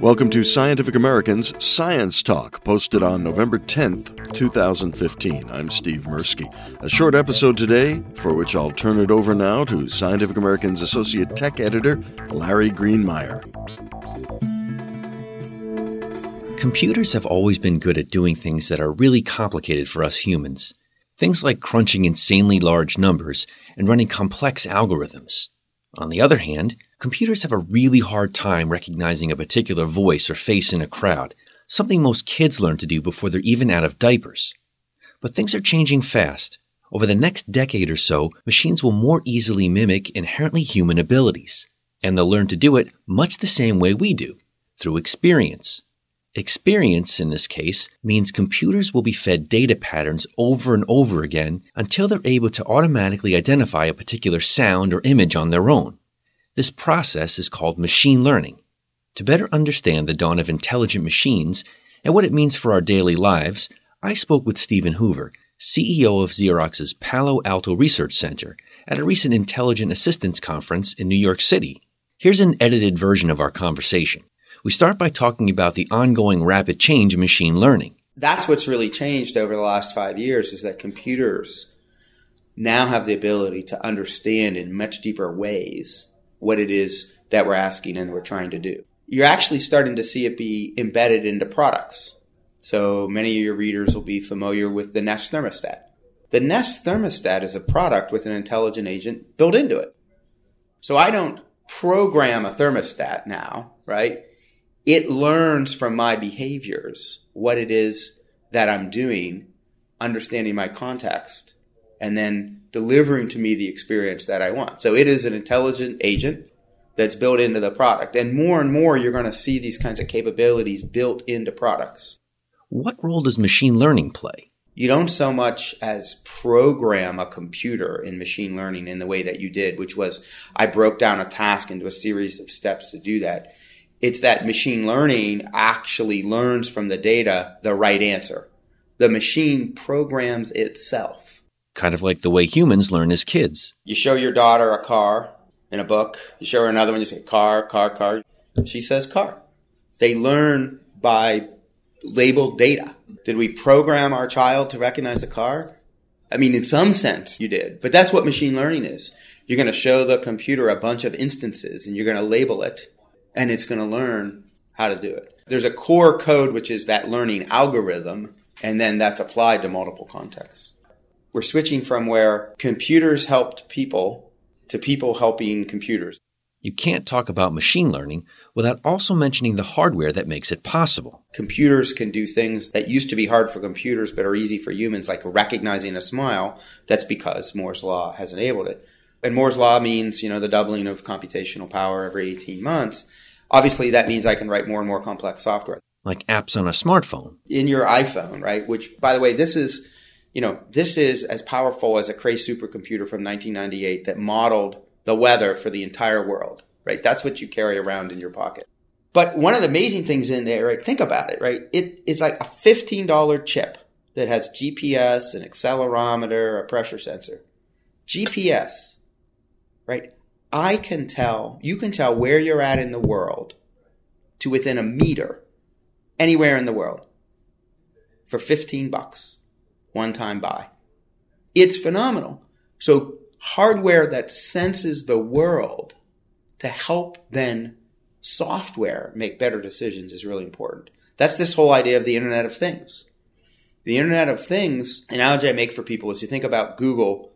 Welcome to Scientific American's Science Talk, posted on November 10th, 2015. I'm Steve Mirsky. A short episode today, for which I'll turn it over now to Scientific American's Associate Tech Editor, Larry Greenemeier. Computers have always been good at doing things that are really complicated for us humans. Things like crunching insanely large numbers and running complex algorithms. On the other hand, computers have a really hard time recognizing a particular voice or face in a crowd, something most kids learn to do before they're even out of diapers. But things are changing fast. Over the next decade or so, machines will more easily mimic inherently human abilities, and they'll learn to do it much the same way we do, through experience. Experience, in this case, means computers will be fed data patterns over and over again until they're able to automatically identify a particular sound or image on their own. This process is called machine learning. To better understand the dawn of intelligent machines and what it means for our daily lives, I spoke with Stephen Hoover, CEO of Xerox's Palo Alto Research Center, at a recent Intelligent Assistants Conference in New York City. Here's an edited version of our conversation. We start by talking about the ongoing rapid change in machine learning. That's what's really changed over the last five years is that computers now have the ability to understand in much deeper ways what it is that we're asking and we're trying to do. You're actually starting to see it be embedded into products. So many of your readers will be familiar with the Nest thermostat. The Nest thermostat is a product with an intelligent agent built into it. So I don't program a thermostat now, right? it learns from my behaviors what it is that I'm doing, understanding my context, and then delivering to me the experience that I want. So it is an intelligent agent that's built into the product. And more and more, you're going to see these kinds of capabilities built into products. What role does machine learning play? You don't so much as program a computer in machine learning in the way that you did, which was I broke down a task into a series of steps to do that it's that machine learning actually learns from the data the right answer. The machine programs itself. Kind of like the way humans learn as kids. You show your daughter a car in a book, you show her another one, you say car, car, car. She says car. They learn by labeled data. Did we program our child to recognize a car? I mean, in some sense, you did. But that's what machine learning is. You're going to show the computer a bunch of instances and you're going to label it and it's going to learn how to do it. There's a core code, which is that learning algorithm, and then that's applied to multiple contexts. We're switching from where computers helped people to people helping computers. You can't talk about machine learning without also mentioning the hardware that makes it possible. Computers can do things that used to be hard for computers but are easy for humans, like recognizing a smile. That's because Moore's Law has enabled it. And Moore's Law means, you know, the doubling of computational power every 18 months. Obviously, that means I can write more and more complex software. Like apps on a smartphone. In your iPhone, right? Which, by the way, this is, you know, this is as powerful as a Cray supercomputer from 1998 that modeled the weather for the entire world, right? That's what you carry around in your pocket. But one of the amazing things in there, right? Think about it, right? It's like a $15 chip that has GPS, an accelerometer, a pressure sensor. GPS, right? I can tell, you can tell where you're at in the world to within a meter anywhere in the world for 15 bucks one time buy. It's phenomenal. So hardware that senses the world to help then software make better decisions is really important. That's this whole idea of the Internet of Things. The Internet of Things analogy I make for people is you think about Google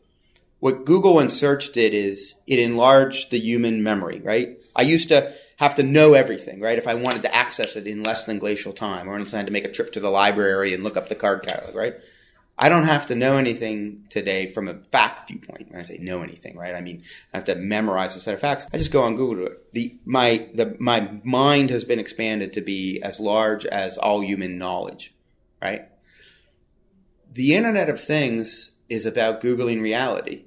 what Google and search did is it enlarged the human memory, right? I used to have to know everything, right? If I wanted to access it in less than glacial time or I had to make a trip to the library and look up the card catalog, right? I don't have to know anything today from a fact viewpoint. When I say know anything, right? I mean, I have to memorize a set of facts. I just go on Google. The, my, the, my mind has been expanded to be as large as all human knowledge, right? The Internet of Things is about Googling reality.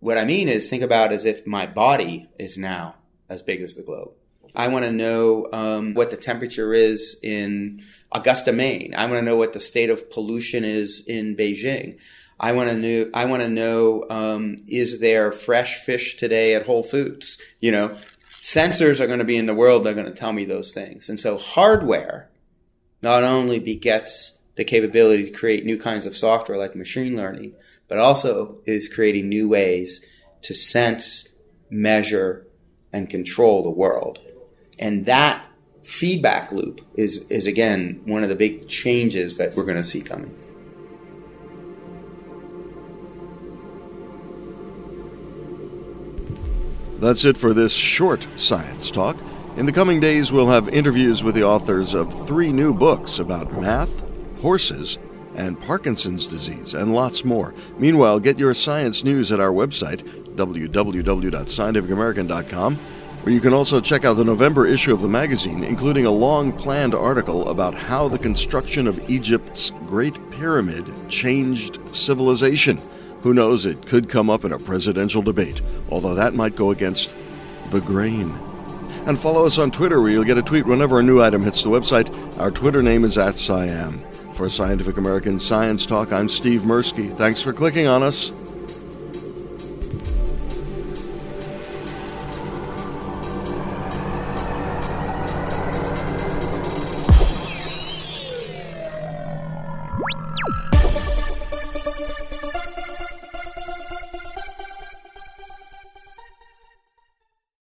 What I mean is think about as if my body is now as big as the globe. I want to know um, what the temperature is in Augusta, Maine. I want to know what the state of pollution is in Beijing. I want to know. I want to know um, is there fresh fish today at Whole Foods? You know, sensors are going to be in the world. They're going to tell me those things. And so hardware not only begets the capability to create new kinds of software like machine learning, but also is creating new ways to sense, measure, and control the world. And that feedback loop is, is again one of the big changes that we're going to see coming. That's it for this short science talk. In the coming days, we'll have interviews with the authors of three new books about math, horses, and Parkinson's disease, and lots more. Meanwhile, get your science news at our website, www.scientificamerican.com, where you can also check out the November issue of the magazine, including a long planned article about how the construction of Egypt's Great Pyramid changed civilization. Who knows, it could come up in a presidential debate, although that might go against the grain. And follow us on Twitter, where you'll get a tweet whenever a new item hits the website. Our Twitter name is at SciAm. For Scientific American Science Talk, I'm Steve Mirsky. Thanks for clicking on us.